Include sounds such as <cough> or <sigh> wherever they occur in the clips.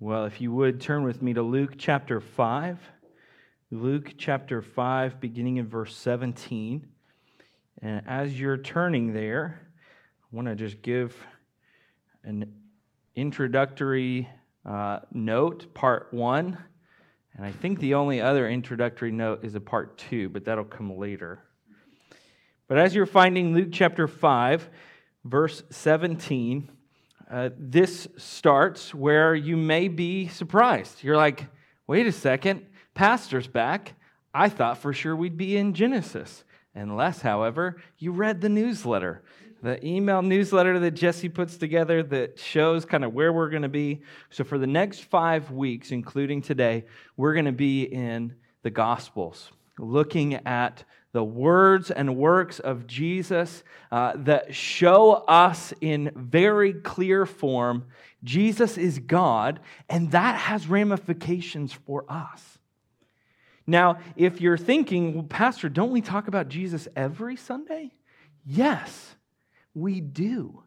Well, if you would turn with me to Luke chapter 5. Luke chapter 5, beginning in verse 17. And as you're turning there, I want to just give an introductory uh, note, part one. And I think the only other introductory note is a part two, but that'll come later. But as you're finding Luke chapter 5, verse 17, uh, this starts where you may be surprised. You're like, wait a second, pastor's back. I thought for sure we'd be in Genesis. Unless, however, you read the newsletter, the email newsletter that Jesse puts together that shows kind of where we're going to be. So, for the next five weeks, including today, we're going to be in the Gospels, looking at the words and works of Jesus uh, that show us in very clear form Jesus is God, and that has ramifications for us. Now, if you're thinking, well, Pastor, don't we talk about Jesus every Sunday? Yes, we do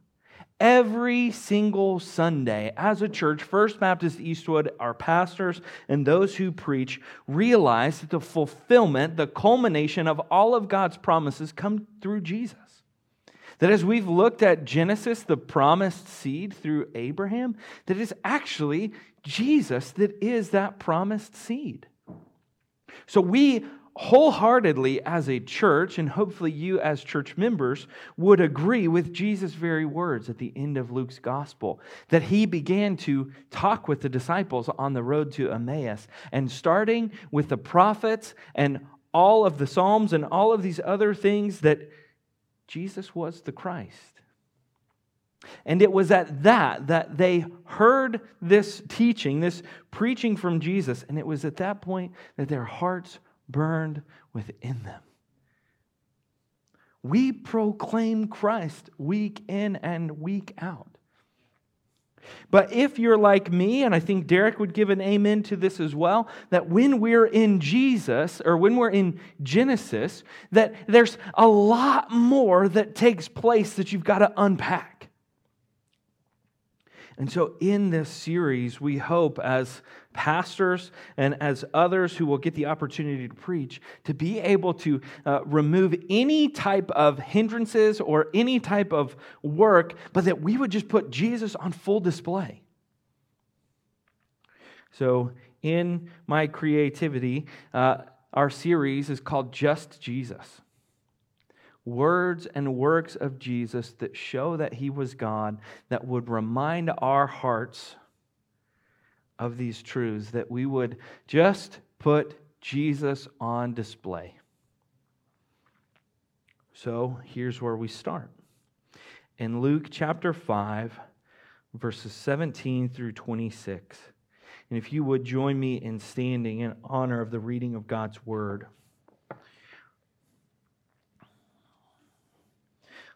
every single Sunday as a church, First Baptist Eastwood, our pastors, and those who preach realize that the fulfillment, the culmination of all of God's promises come through Jesus. That as we've looked at Genesis, the promised seed through Abraham, that it's actually Jesus that is that promised seed. So we wholeheartedly as a church, and hopefully you as church members, would agree with Jesus' very words at the end of Luke's gospel that he began to talk with the disciples on the road to Emmaus. And starting with the prophets and all of the Psalms and all of these other things, that Jesus was the Christ. And it was at that that they heard this teaching, this preaching from Jesus, and it was at that point that their hearts burned within them. We proclaim Christ week in and week out. But if you're like me, and I think Derek would give an amen to this as well, that when we're in Jesus or when we're in Genesis, that there's a lot more that takes place that you've got to unpack. And so, in this series, we hope as pastors and as others who will get the opportunity to preach to be able to uh, remove any type of hindrances or any type of work, but that we would just put Jesus on full display. So, in my creativity, uh, our series is called Just Jesus words and works of Jesus that show that he was God, that would remind our hearts of these truths, that we would just put Jesus on display. So here's where we start. In Luke chapter 5, verses 17 through 26. And if you would join me in standing in honor of the reading of God's word.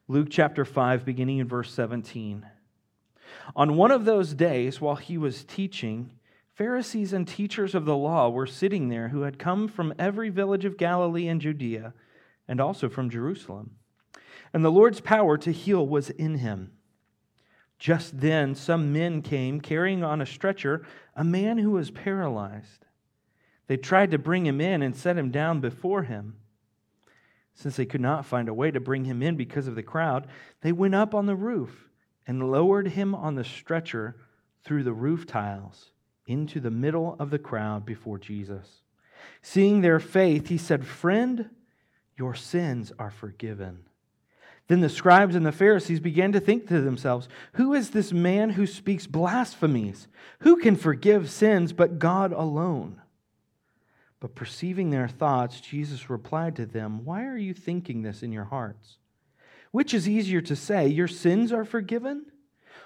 Luke chapter 5, beginning in verse 17. On one of those days, while he was teaching, Pharisees and teachers of the law were sitting there who had come from every village of Galilee and Judea, and also from Jerusalem. And the Lord's power to heal was in him. Just then, some men came carrying on a stretcher a man who was paralyzed. They tried to bring him in and set him down before him. Since they could not find a way to bring him in because of the crowd, they went up on the roof and lowered him on the stretcher through the roof tiles into the middle of the crowd before Jesus. Seeing their faith, he said, Friend, your sins are forgiven. Then the scribes and the Pharisees began to think to themselves, Who is this man who speaks blasphemies? Who can forgive sins but God alone? But perceiving their thoughts, Jesus replied to them, Why are you thinking this in your hearts? Which is easier to say, Your sins are forgiven,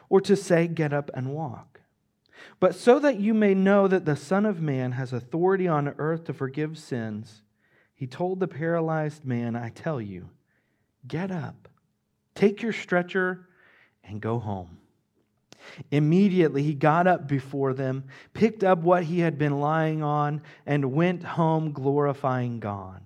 or to say, Get up and walk? But so that you may know that the Son of Man has authority on earth to forgive sins, he told the paralyzed man, I tell you, get up, take your stretcher, and go home. Immediately he got up before them, picked up what he had been lying on, and went home glorifying God.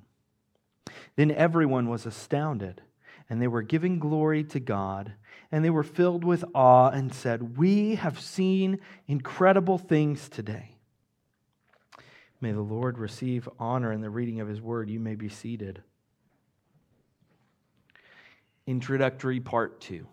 Then everyone was astounded, and they were giving glory to God and they were filled with awe and said, We have seen incredible things today. May the Lord receive honor in the reading of his word. You may be seated. Introductory part two.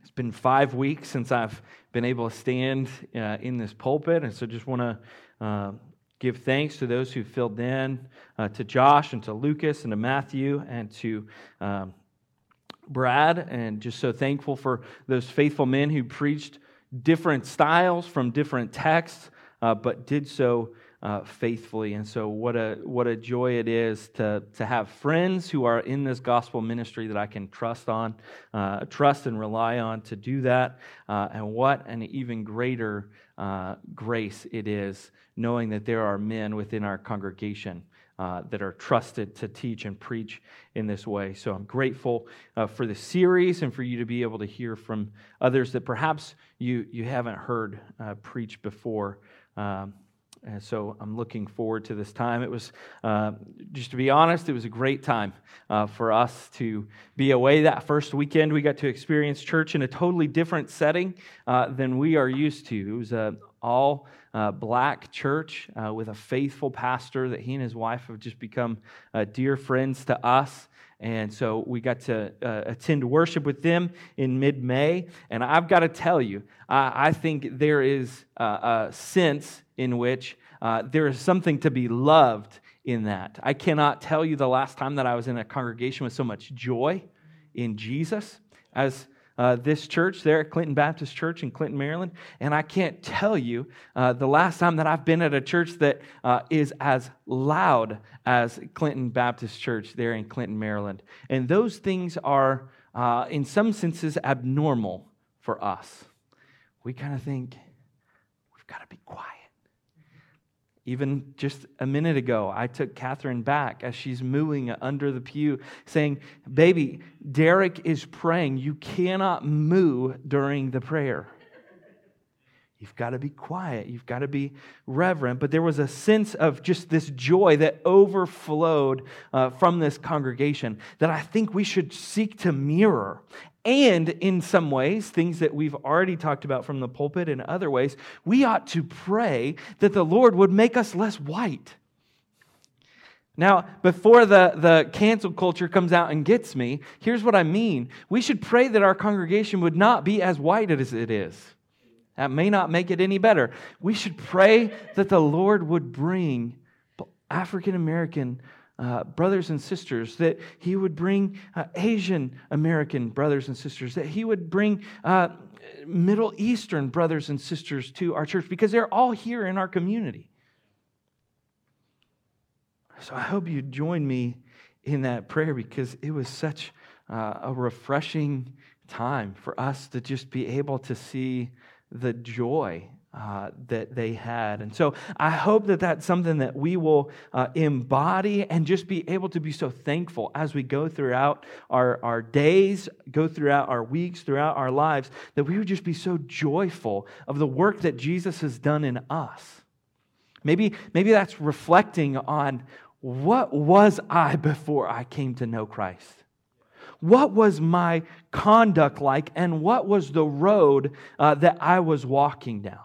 It's been five weeks since I've been able to stand uh, in this pulpit, and so just want to uh, give thanks to those who filled in, uh, to Josh and to Lucas and to Matthew and to um, Brad, and just so thankful for those faithful men who preached different styles from different texts, uh, but did so uh, faithfully. And so, what a what a joy it is to to have friends who are in this gospel ministry that I can trust on, uh, trust and rely on to do that. Uh, and what an even greater uh, grace it is knowing that there are men within our congregation. Uh, that are trusted to teach and preach in this way. So I'm grateful uh, for the series and for you to be able to hear from others that perhaps you, you haven't heard uh, preach before. Um, and so I'm looking forward to this time. It was, uh, just to be honest, it was a great time uh, for us to be away that first weekend. We got to experience church in a totally different setting uh, than we are used to. It was an all uh, black church uh, with a faithful pastor that he and his wife have just become uh, dear friends to us. And so we got to uh, attend worship with them in mid May. And I've got to tell you, I, I think there is a, a sense in which uh, there is something to be loved in that. I cannot tell you the last time that I was in a congregation with so much joy in Jesus as uh, this church there at Clinton Baptist Church in Clinton, Maryland. And I can't tell you uh, the last time that I've been at a church that uh, is as loud as Clinton Baptist Church there in Clinton, Maryland. And those things are, uh, in some senses, abnormal for us. We kind of think, we've got to be quiet. Even just a minute ago, I took Catherine back as she's mooing under the pew, saying, Baby, Derek is praying. You cannot moo during the prayer. You've got to be quiet. You've got to be reverent. But there was a sense of just this joy that overflowed uh, from this congregation that I think we should seek to mirror. And in some ways, things that we've already talked about from the pulpit and other ways, we ought to pray that the Lord would make us less white. Now, before the, the cancel culture comes out and gets me, here's what I mean. We should pray that our congregation would not be as white as it is. That may not make it any better. We should pray that the Lord would bring African American uh, brothers and sisters, that He would bring uh, Asian American brothers and sisters, that He would bring uh, Middle Eastern brothers and sisters to our church because they're all here in our community. So I hope you join me in that prayer because it was such uh, a refreshing time for us to just be able to see the joy uh, that they had. And so I hope that that's something that we will uh, embody and just be able to be so thankful as we go throughout our, our days, go throughout our weeks, throughout our lives, that we would just be so joyful of the work that Jesus has done in us. Maybe, maybe that's reflecting on what was I before I came to know Christ? what was my conduct like and what was the road uh, that I was walking down?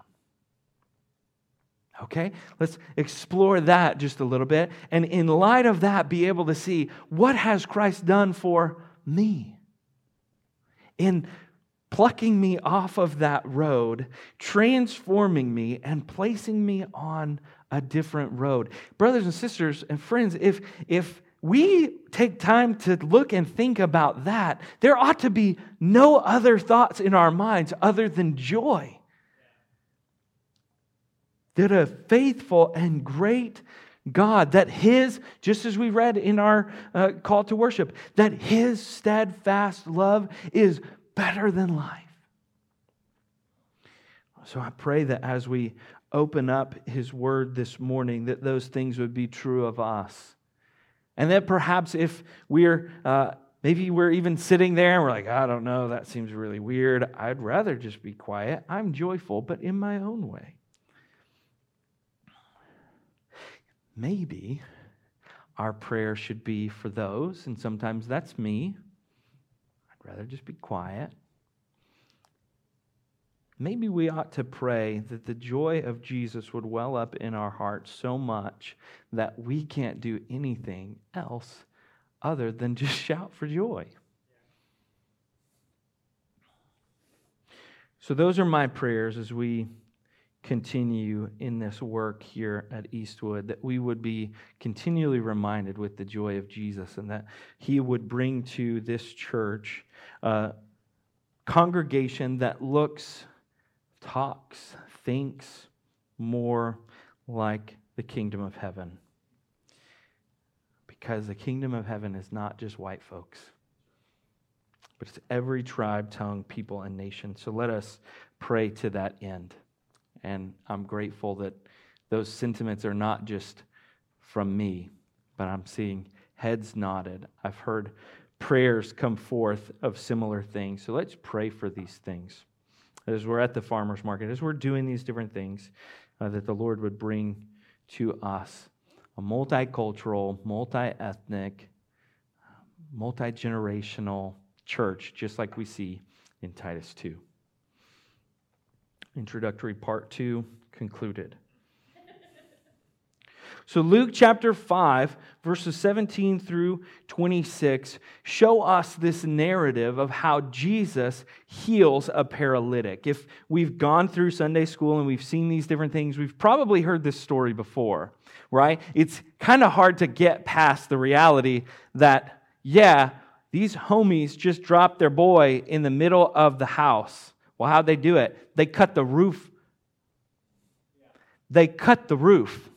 Okay, let's explore that just a little bit. And in light of that, be able to see what has Christ done for me? In plucking me off of that road, transforming me, and placing me on a different road. Brothers and sisters and friends, if, if we take time to look and think about that, there ought to be no other thoughts in our minds other than joy. That a faithful and great God, that His, just as we read in our uh, call to worship, that His steadfast love is better than life. So I pray that as we open up His word this morning, that those things would be true of us and that perhaps if we're, uh, maybe we're even sitting there and we're like, I don't know, that seems really weird. I'd rather just be quiet. I'm joyful, but in my own way. Maybe our prayer should be for those, and sometimes that's me, I'd rather just be quiet. Maybe we ought to pray that the joy of Jesus would well up in our hearts so much that we can't do anything else other than <laughs> just shout for joy. So, those are my prayers as we continue in this work here at Eastwood, that we would be continually reminded with the joy of Jesus and that He would bring to this church a congregation that looks, talks, thinks more like the kingdom of heaven. Because the kingdom of heaven is not just white folks but it's every tribe, tongue, people, and nation. So let us pray to that end. And I'm grateful that those sentiments are not just from me, but I'm seeing heads nodded. I've heard prayers come forth of similar things. So let's pray for these things. As we're at the farmer's market, as we're doing these different things, uh, that the Lord would bring to us a multicultural, multi ethnic, multi generational church, just like we see in Titus 2. Introductory part 2 concluded. So, Luke chapter 5, verses 17 through 26 show us this narrative of how Jesus heals a paralytic. If we've gone through Sunday school and we've seen these different things, we've probably heard this story before, right? It's kind of hard to get past the reality that, yeah, these homies just dropped their boy in the middle of the house. Well, how'd they do it? They cut the roof. They cut the roof.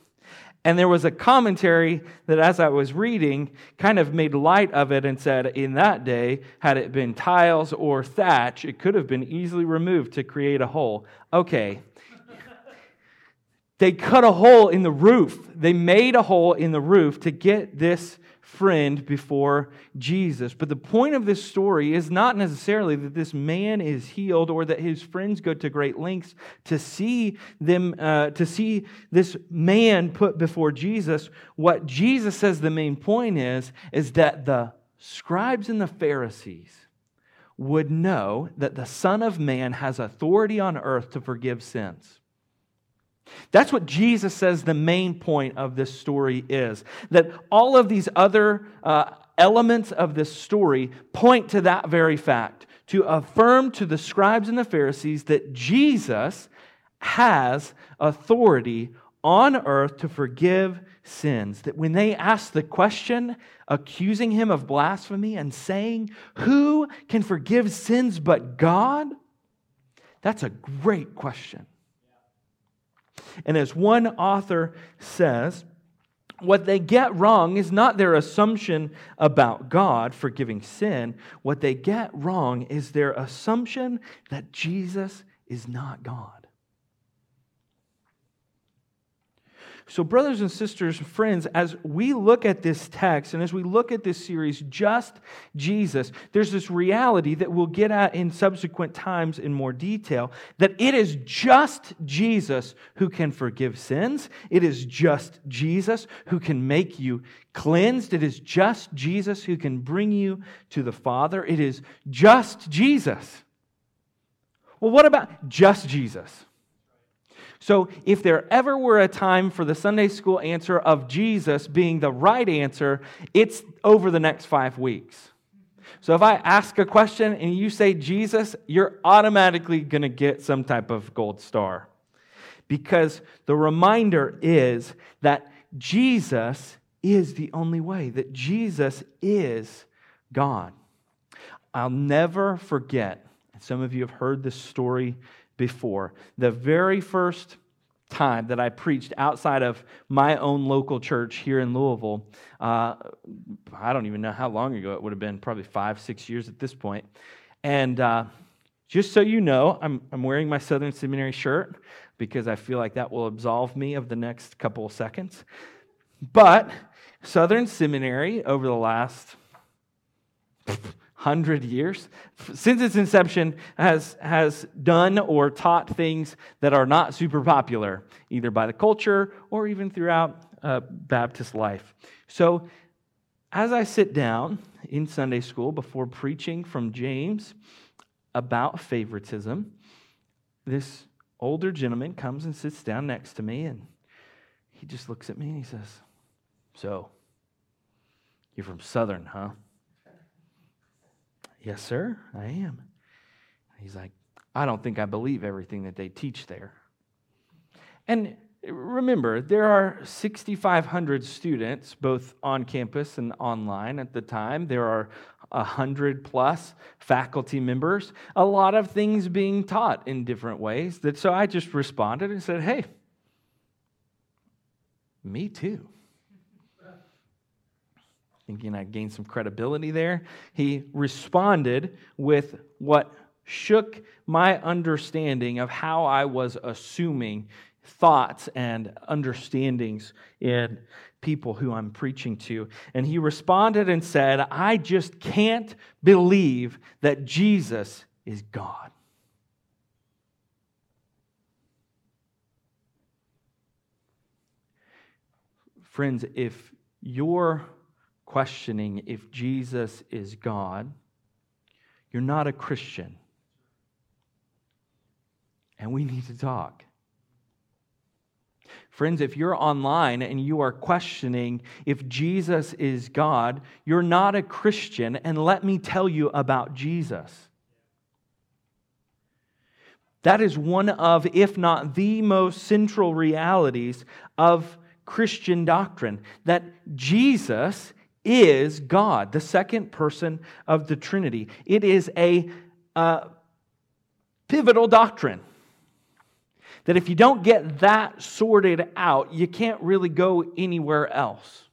And there was a commentary that, as I was reading, kind of made light of it and said, in that day, had it been tiles or thatch, it could have been easily removed to create a hole. Okay. they cut a hole in the roof. They made a hole in the roof to get this friend before Jesus. But the point of this story is not necessarily that this man is healed or that his friends go to great lengths to see them, uh, to see this man put before Jesus. What Jesus says the main point is, is that the scribes and the Pharisees would know that the Son of Man has authority on earth to forgive sins. That's what Jesus says the main point of this story is. That all of these other uh, elements of this story point to that very fact to affirm to the scribes and the Pharisees that Jesus has authority on earth to forgive sins. That when they ask the question, accusing him of blasphemy and saying, Who can forgive sins but God? That's a great question. And as one author says, what they get wrong is not their assumption about God forgiving sin. What they get wrong is their assumption that Jesus is not God. So, brothers and sisters, friends, as we look at this text and as we look at this series, just Jesus, there's this reality that we'll get at in subsequent times in more detail that it is just Jesus who can forgive sins. It is just Jesus who can make you cleansed. It is just Jesus who can bring you to the Father. It is just Jesus. Well, what about just Jesus? So, if there ever were a time for the Sunday school answer of Jesus being the right answer, it's over the next five weeks. So, if I ask a question and you say Jesus, you're automatically going to get some type of gold star. Because the reminder is that Jesus is the only way, that Jesus is God. I'll never forget, some of you have heard this story before. The very first time that I preached outside of my own local church here in Louisville, uh, I don't even know how long ago it would have been, probably five, six years at this point. And uh, just so you know, I'm, I'm wearing my Southern Seminary shirt because I feel like that will absolve me of the next couple of seconds. But Southern Seminary, over the last hundred years since its inception has, has done or taught things that are not super popular, either by the culture or even throughout uh, Baptist life. So, as I sit down in Sunday school before preaching from James about favoritism. This older gentleman comes and sits down next to me, and he just looks at me and he says, So, you're from Southern, huh? Yes, sir, I am. He's like, I don't think I believe everything that they teach there. And remember, there are 6,500 students, both on campus and online at the time. There are 100 plus faculty members, a lot of things being taught in different ways. That, so I just responded and said, Hey, me too. Thinking I gained some credibility there. He responded with what shook my understanding of how I was assuming thoughts and understandings in people who I'm preaching to. And he responded and said, I just can't believe that Jesus is God. Friends, if you're questioning if Jesus is God, you're not a Christian. And we need to talk. Friends, if you're online and you are questioning if Jesus is God, you're not a Christian, and let me tell you about Jesus. That is one of, if not the most central realities of Christian doctrine that Jesus is God, the second person of the Trinity. It is a uh, pivotal doctrine that if you don't get that sorted out, you can't really go anywhere else.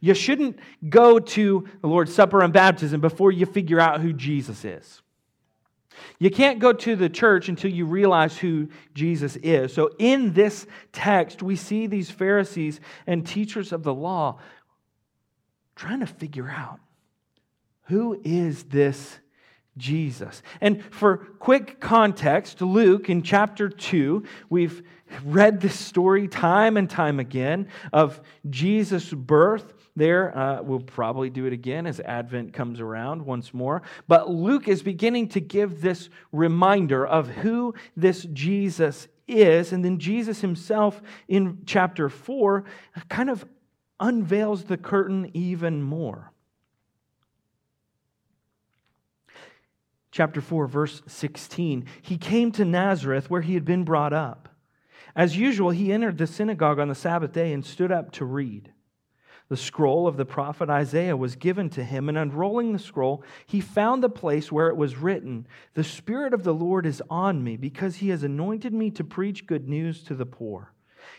You shouldn't go to the Lord's Supper and baptism before you figure out who Jesus is. You can't go to the church until you realize who Jesus is. So, in this text, we see these Pharisees and teachers of the law trying to figure out who is this Jesus. And for quick context, Luke in chapter 2, we've read this story time and time again of Jesus' birth. There, uh, we'll probably do it again as Advent comes around once more. But Luke is beginning to give this reminder of who this Jesus is. And then Jesus himself in chapter 4 kind of unveils the curtain even more. chapter 4, verse 16. He came to Nazareth where he had been brought up. As usual, he entered the synagogue on the Sabbath day and stood up to read. The scroll of the prophet Isaiah was given to him, and unrolling the scroll, he found the place where it was written The Spirit of the Lord is on me, because he has anointed me to preach good news to the poor.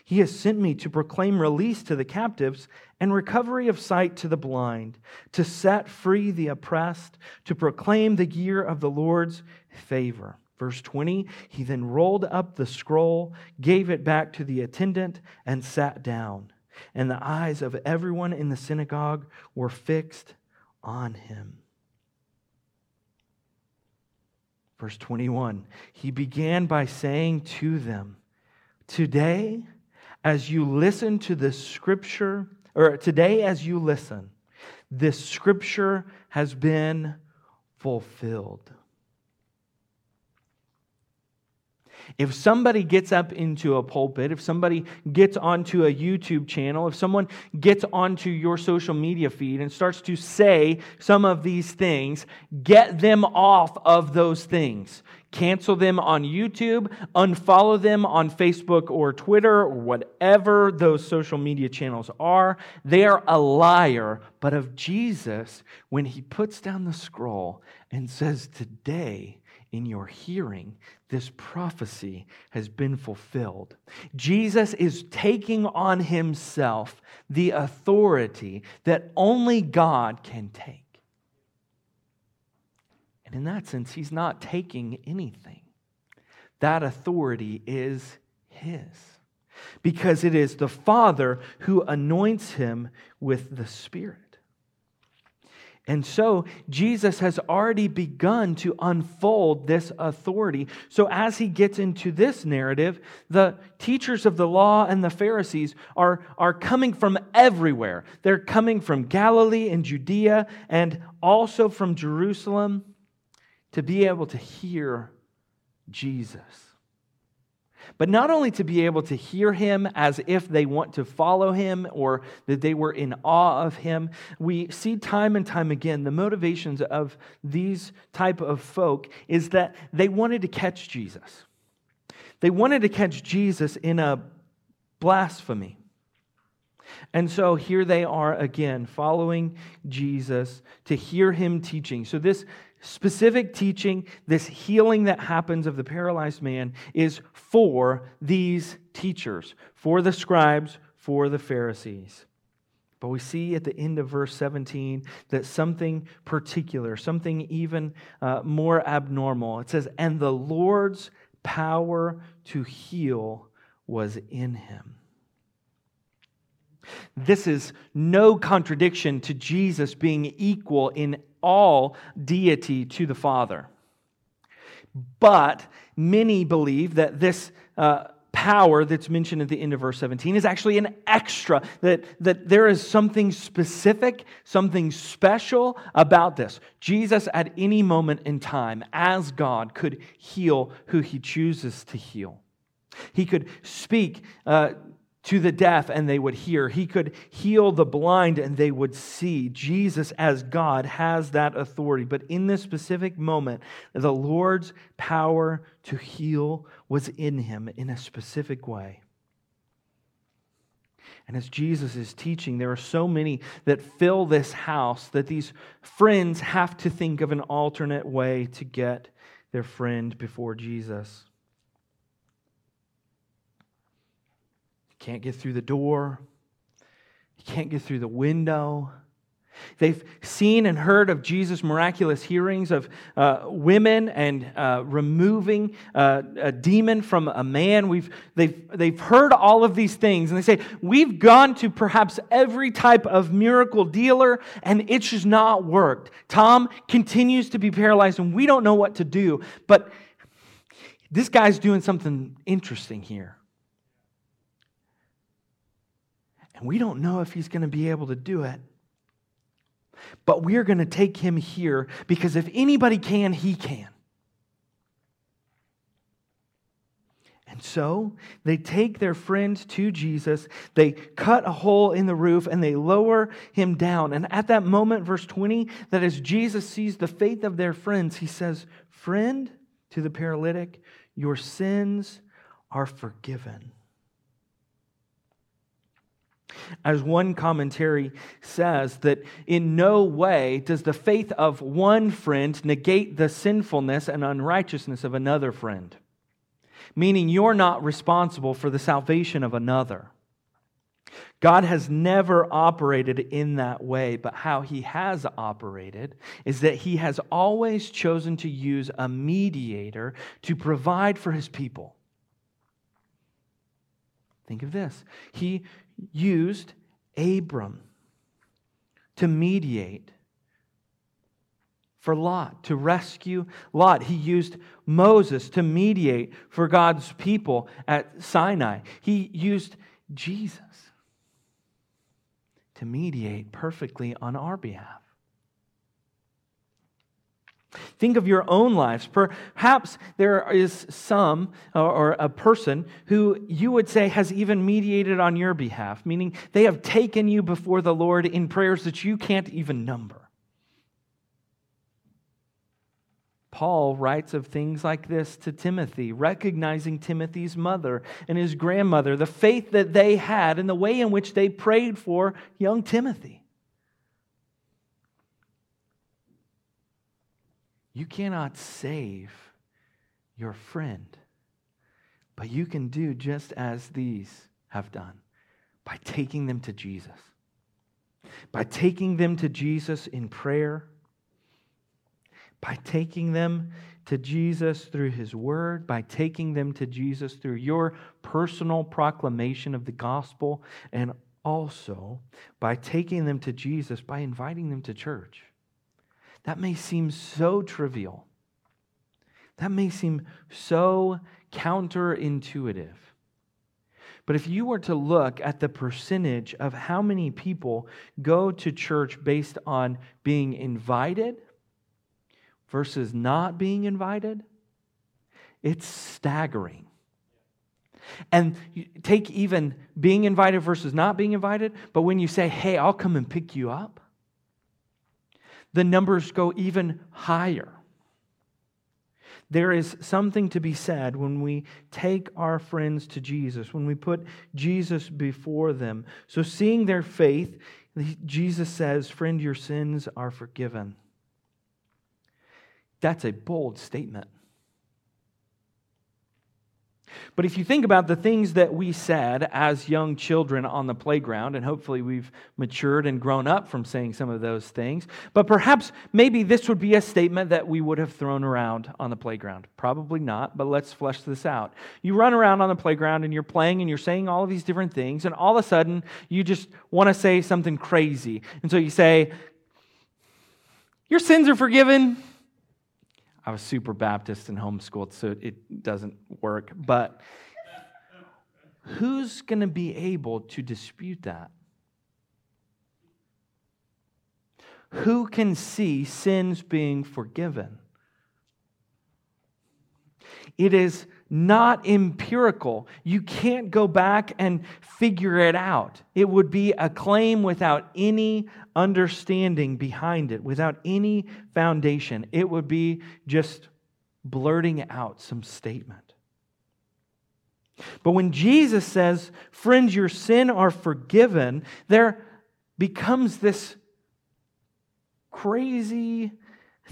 He has sent me to proclaim release to the captives and recovery of sight to the blind, to set free the oppressed, to proclaim the year of the Lord's favor. Verse 20, he then rolled up the scroll, gave it back to the attendant, and sat down. And the eyes of everyone in the synagogue were fixed on him. Verse 21, he began by saying to them, Today, as you listen to this scripture, or today as you listen, this scripture has been fulfilled. If somebody gets up into a pulpit, if somebody gets onto a YouTube channel, if someone gets onto your social media feed and starts to say some of these things, get them off of those things. Cancel them on YouTube, unfollow them on Facebook or Twitter or whatever those social media channels are. They are a liar, but of Jesus, when he puts down the scroll and says, Today, in your hearing, this prophecy has been fulfilled. Jesus is taking on himself the authority that only God can take. And in that sense, he's not taking anything. That authority is his. Because it is the Father who anoints him with the Spirit. And so Jesus has already begun to unfold this authority. So as he gets into this narrative, the teachers of the law and the Pharisees are, are coming from everywhere. They're coming from Galilee and Judea and also from Jerusalem to be able to hear Jesus. But not only to be able to hear him as if they want to follow him or that they were in awe of him, we see time and time again the motivations of these type of folk is that they wanted to catch Jesus. They wanted to catch Jesus in a blasphemy. And so here they are again, following Jesus to hear him teaching. So, this specific teaching, this healing that happens of the paralyzed man, is for these teachers, for the scribes, for the Pharisees. But we see at the end of verse 17 that something particular, something even uh, more abnormal, it says, And the Lord's power to heal was in him. This is no contradiction to Jesus being equal in all deity to the Father. But many believe that this uh, power that's mentioned at the end of verse 17 is actually an extra, that, that there is something specific, something special about this. Jesus, at any moment in time, as God, could heal who he chooses to heal. He could speak uh, to the deaf and they would hear. He could heal the blind and they would see. Jesus, as God, has that authority. But in this specific moment, the Lord's power to heal was in him in a specific way. And as Jesus is teaching, there are so many that fill this house that these friends have to think of an alternate way to get their friend before Jesus. Can't get through the door. You can't get through the window. They've seen and heard of Jesus' miraculous hearings of uh, women and uh, removing uh, a demon from a man. We've, they've, they've heard all of these things, and they say, We've gone to perhaps every type of miracle dealer, and it's just not worked. Tom continues to be paralyzed, and we don't know what to do. But this guy's doing something interesting here. And we don't know if he's going to be able to do it. But we're going to take him here because if anybody can, he can. And so they take their friend to Jesus, they cut a hole in the roof, and they lower him down. And at that moment, verse 20, that as Jesus sees the faith of their friends, he says, Friend, to the paralytic, your sins are forgiven. As one commentary says, that in no way does the faith of one friend negate the sinfulness and unrighteousness of another friend, meaning you're not responsible for the salvation of another. God has never operated in that way, but how he has operated is that he has always chosen to use a mediator to provide for his people. Think of this. He used Abram to mediate for Lot, to rescue Lot. He used Moses to mediate for God's people at Sinai. He used Jesus to mediate perfectly on our behalf. Think of your own lives. Perhaps there is some or a person who you would say has even mediated on your behalf, meaning they have taken you before the Lord in prayers that you can't even number. Paul writes of things like this to Timothy, recognizing Timothy's mother and his grandmother, the faith that they had, and the way in which they prayed for young Timothy. You cannot save your friend, but you can do just as these have done by taking them to Jesus. By taking them to Jesus in prayer, by taking them to Jesus through His Word, by taking them to Jesus through your personal proclamation of the gospel, and also by taking them to Jesus by inviting them to church. That may seem so trivial. That may seem so counterintuitive. But if you were to look at the percentage of how many people go to church based on being invited versus not being invited, it's staggering. And take even being invited versus not being invited, but when you say, hey, I'll come and pick you up, the numbers go even higher. There is something to be said when we take our friends to Jesus, when we put Jesus before them. So, seeing their faith, Jesus says, Friend, your sins are forgiven. That's a bold statement. But if you think about the things that we said as young children on the playground, and hopefully we've matured and grown up from saying some of those things, but perhaps maybe this would be a statement that we would have thrown around on the playground. Probably not, but let's flesh this out. You run around on the playground and you're playing and you're saying all of these different things, and all of a sudden you just want to say something crazy. And so you say, Your sins are forgiven. I was super Baptist and homeschooled, so it doesn't work. But who's going to be able to dispute that? Who can see sins being forgiven? It is not empirical. You can't go back and figure it out. It would be a claim without any understanding behind it, without any foundation. It would be just blurting out some statement. But when Jesus says, Friends, your sin are forgiven, there becomes this crazy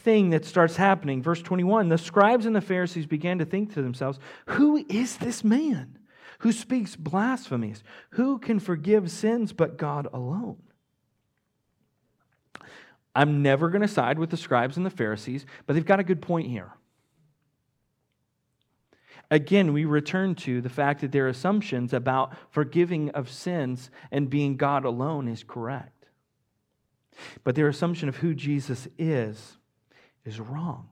thing that starts happening. Verse 21 The scribes and the Pharisees began to think to themselves, Who is this man who speaks blasphemies? Who can forgive sins but God alone? I'm never going to side with the scribes and the Pharisees, but they've got a good point here. Again, we return to the fact that their assumptions about forgiving of sins and being God alone is correct. But their assumption of who Jesus is is wrong.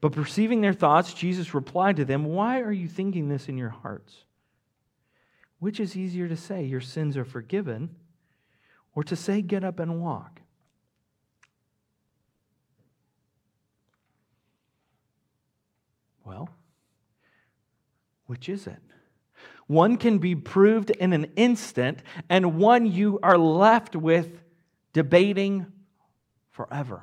But perceiving their thoughts, Jesus replied to them, Why are you thinking this in your hearts? Which is easier to say, Your sins are forgiven, or to say, Get up and walk? Well, which is it? One can be proved in an instant, and one you are left with debating forever.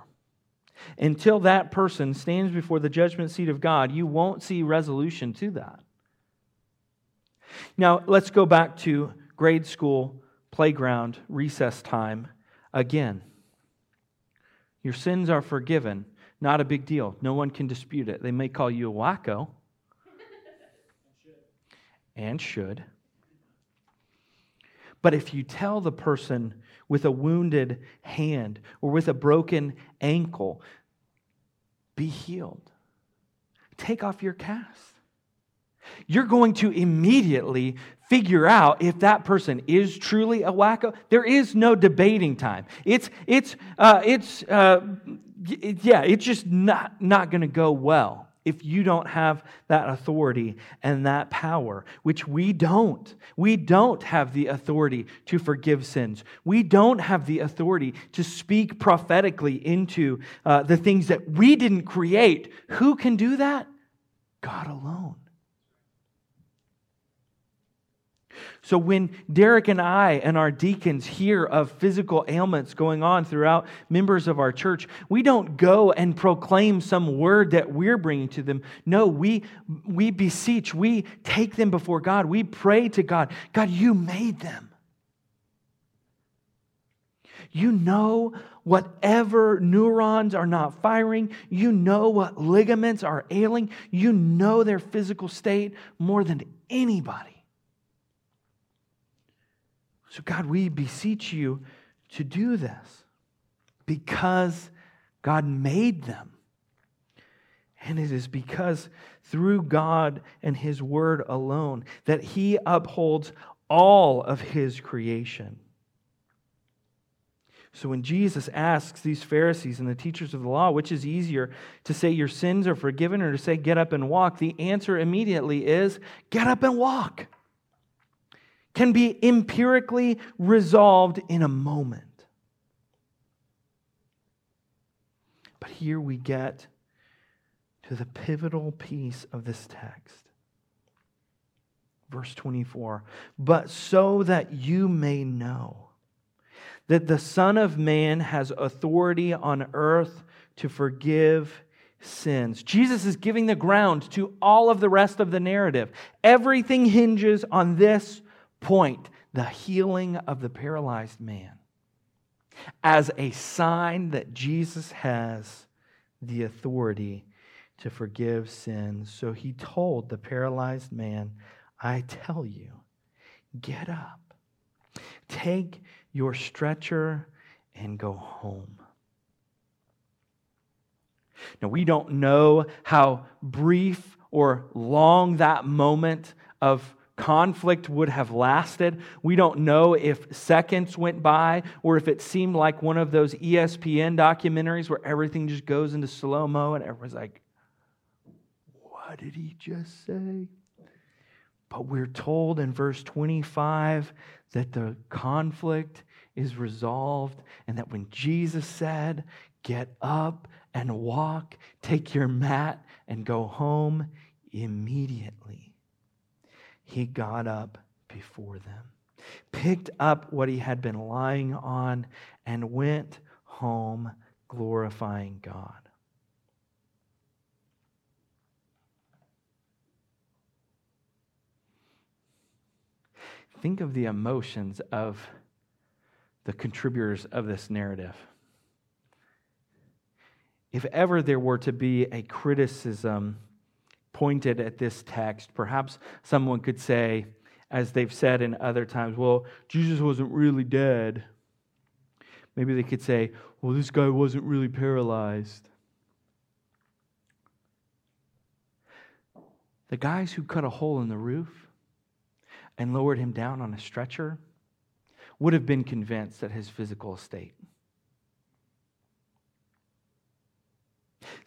Until that person stands before the judgment seat of God, you won't see resolution to that. Now, let's go back to grade school, playground, recess time again. Your sins are forgiven. Not a big deal. No one can dispute it. They may call you a wacko. and should. But if you tell the person with a wounded hand or with a broken ankle, be healed. Take off your cast. You're going to immediately figure out if that person is truly a wacko. There is no debating time. It's, it's, uh, it's, uh, yeah, it's just not, not going to go well if you don't have that authority and that power, which we don't. We don't have the authority to forgive sins. We don't have the authority to speak prophetically into uh, the things that we didn't create. Who can do that? God alone. So when Derek and I and our deacons hear of physical ailments going on throughout members of our church, we don't go and proclaim some word that we're bringing to them. No, we, we beseech, we take them before God. We pray to God God, you made them. You know whatever neurons are not firing. You know what ligaments are ailing. You know their physical state more than anybody. So, God, we beseech you to do this because God made them. And it is because through God and His Word alone that He upholds all of His creation. So when Jesus asks these Pharisees and the teachers of the law, which is easier to say your sins are forgiven or to say get up and walk, the answer immediately is get up and walk. Can be empirically resolved in a moment. But here we get to the pivotal piece of this text. Verse 24, but so that you may know that the Son of Man has authority on earth to forgive sins. Jesus is giving the ground to all of the rest of the narrative. Everything hinges on this point the healing of the paralyzed man as a sign that Jesus has the authority to forgive sins. So he told the paralyzed man, I tell you, get up, take your stretcher and go home. Now, we don't know how brief or long that moment of conflict would have lasted. We don't know if seconds went by or if it seemed like one of those ESPN documentaries where everything just goes into slow mo and everyone's like, What did he just say? But we're told in verse 25 that the conflict is resolved and that when Jesus said, Get up and walk, take your mat and go home, immediately he got up before them, picked up what he had been lying on, and went home glorifying God. Think of the emotions of the contributors of this narrative. If ever there were to be a criticism pointed at this text, perhaps someone could say, as they've said in other times, well, Jesus wasn't really dead. Maybe they could say, well, this guy wasn't really paralyzed. The guys who cut a hole in the roof and lowered him down on a stretcher would have been convinced at his physical state.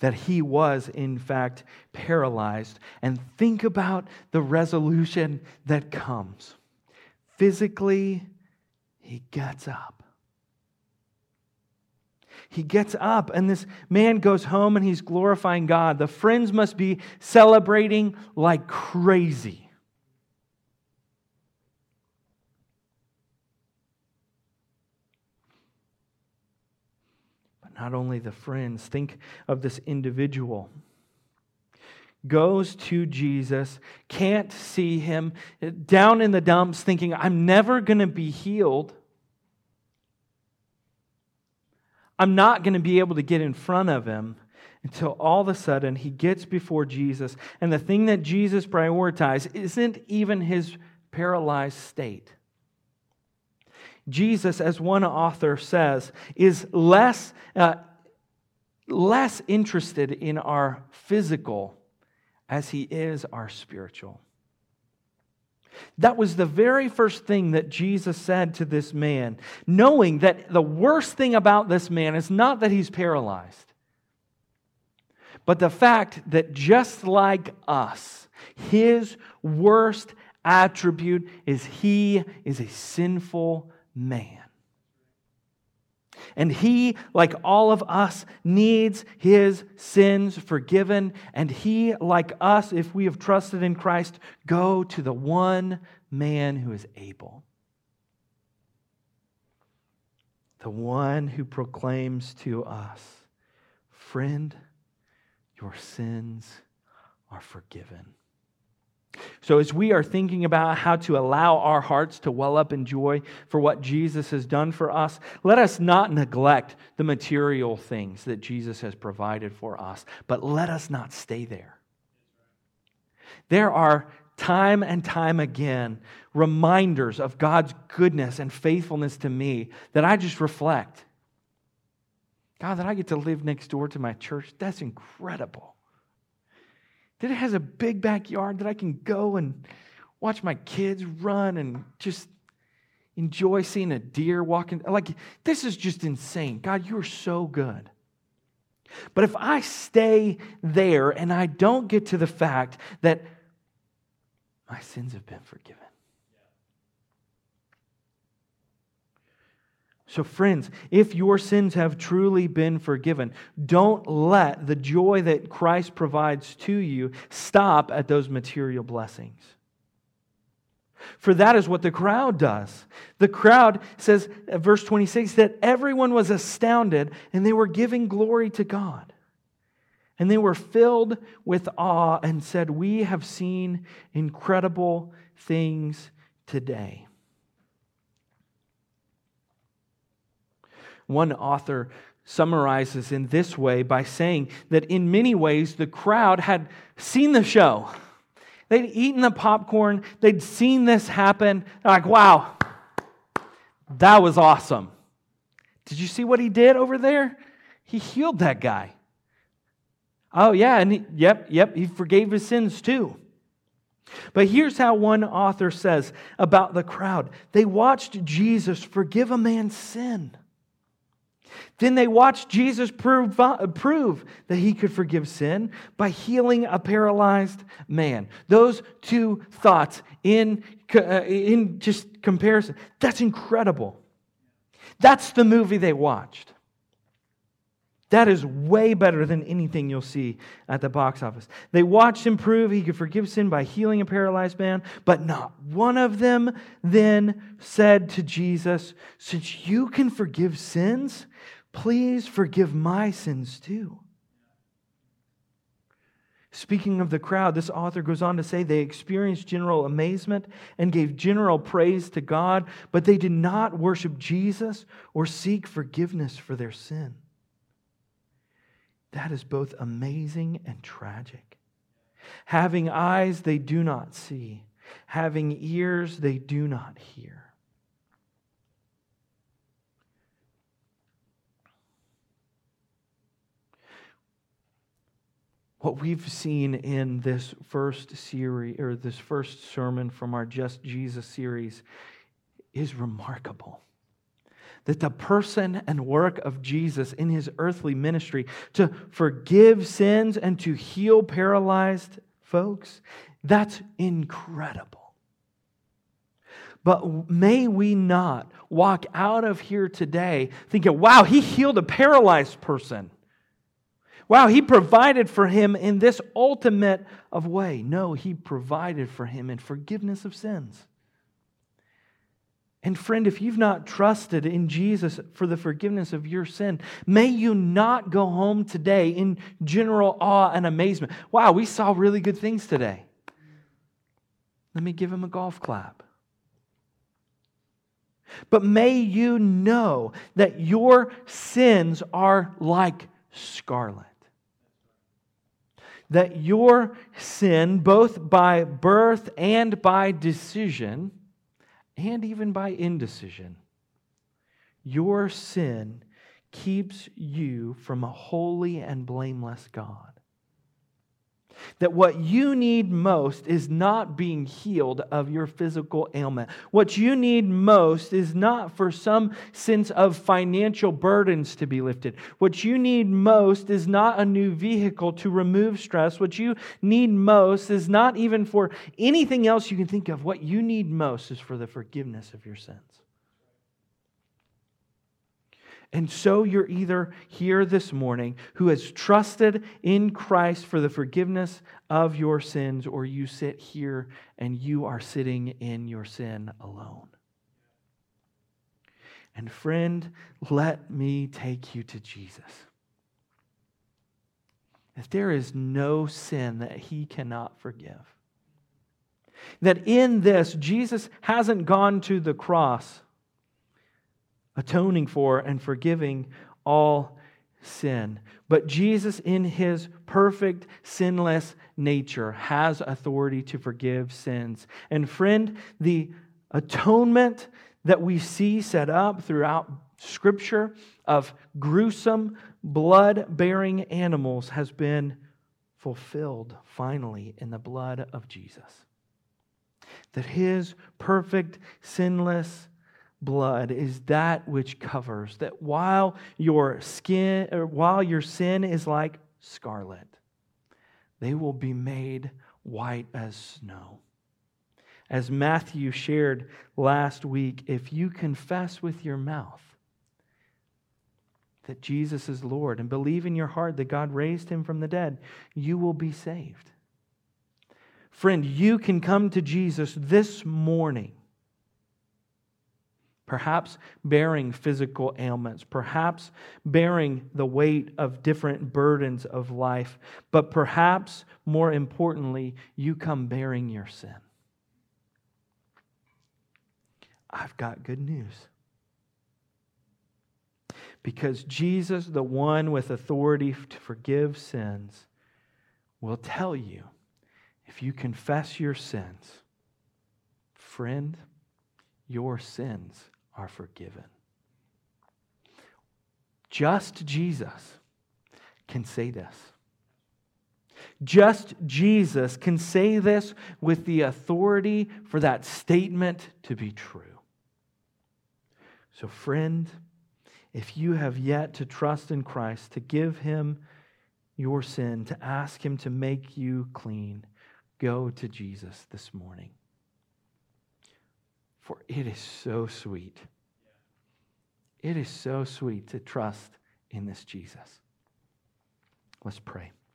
That he was, in fact, paralyzed. And think about the resolution that comes. Physically, he gets up. He gets up, and this man goes home and he's glorifying God. The friends must be celebrating like crazy. Not only the friends, think of this individual. Goes to Jesus, can't see him, down in the dumps, thinking, I'm never going to be healed. I'm not going to be able to get in front of him until all of a sudden he gets before Jesus. And the thing that Jesus prioritized isn't even his paralyzed state. Jesus, as one author says, is less, uh, less interested in our physical as he is our spiritual. That was the very first thing that Jesus said to this man, knowing that the worst thing about this man is not that he's paralyzed, but the fact that just like us, his worst attribute is he is a sinful man. And he, like all of us, needs his sins forgiven. And he, like us, if we have trusted in Christ, go to the one man who is able. The one who proclaims to us, Friend, your sins are forgiven. So, as we are thinking about how to allow our hearts to well up in joy for what Jesus has done for us, let us not neglect the material things that Jesus has provided for us, but let us not stay there. There are time and time again reminders of God's goodness and faithfulness to me that I just reflect. God, that I get to live next door to my church, that's incredible that it has a big backyard that I can go and watch my kids run and just enjoy seeing a deer walking. Like, this is just insane. God, you are so good. But if I stay there and I don't get to the fact that my sins have been forgiven. So, friends, if your sins have truly been forgiven, don't let the joy that Christ provides to you stop at those material blessings. For that is what the crowd does. The crowd says, uh, verse 26, that everyone was astounded and they were giving glory to God. And they were filled with awe and said, We have seen incredible things today. One author summarizes in this way by saying that in many ways the crowd had seen the show. They'd eaten the popcorn, they'd seen this happen. They're like, wow, that was awesome. Did you see what he did over there? He healed that guy. Oh, yeah, and he, yep, yep, he forgave his sins too. But here's how one author says about the crowd they watched Jesus forgive a man's sin. Then they watched Jesus prove, prove that he could forgive sin by healing a paralyzed man. Those two thoughts in, uh, in just comparison, that's incredible. That's the movie they watched. That is way better than anything you'll see at the box office. They watched him prove he could forgive sin by healing a paralyzed man, but not one of them then said to Jesus, Since you can forgive sins, please forgive my sins too. Speaking of the crowd, this author goes on to say they experienced general amazement and gave general praise to God, but they did not worship Jesus or seek forgiveness for their sin. That is both amazing and tragic. Having eyes they do not see, having ears they do not hear. What we've seen in this first series, or this first sermon from our Just Jesus series, is remarkable that the person and work of Jesus in his earthly ministry to forgive sins and to heal paralyzed folks, that's incredible. But may we not walk out of here today thinking, wow, he healed a paralyzed person. Wow, he provided for him in this ultimate of way. No, he provided for him in forgiveness of sins. And friend, if you've not trusted in Jesus for the forgiveness of your sin, may you not go home today in general awe and amazement. Wow, we saw really good things today. Let me give him a golf clap. But may you know that your sins are like scarlet. That your sin, both by birth and by decision, and even by indecision, your sin keeps you from a holy and blameless God. That what you need most is not being healed of your physical ailment. What you need most is not for some sense of financial burdens to be lifted. What you need most is not a new vehicle to remove stress. What you need most is not even for anything else you can think of. What you need most is for the forgiveness of your sins. And so you're either here this morning who has trusted in Christ for the forgiveness of your sins, or you sit here and you are sitting in your sin alone. And friend, let me take you to Jesus. That there is no sin that he cannot forgive. That in this, Jesus hasn't gone to the cross atoning for and forgiving all sin. But Jesus, in his perfect, sinless nature, has authority to forgive sins. And friend, the atonement that we see set up throughout Scripture of gruesome, blood bearing animals has been fulfilled finally in the blood of Jesus. That his perfect, sinless blood is that which covers that while your skin or while your sin is like scarlet they will be made white as snow. As Matthew shared last week if you confess with your mouth that Jesus is Lord and believe in your heart that God raised him from the dead you will be saved. Friend you can come to Jesus this morning perhaps bearing physical ailments, perhaps bearing the weight of different burdens of life, but perhaps more importantly, you come bearing your sin. I've got good news. Because Jesus, the one with authority to forgive sins, will tell you if you confess your sins, friend, your sins are forgiven. Just Jesus can say this. Just Jesus can say this with the authority for that statement to be true. So, friend, if you have yet to trust in Christ, to give him your sin, to ask him to make you clean, go to Jesus this morning for it is so sweet. It is so sweet to trust in this Jesus. Let's pray.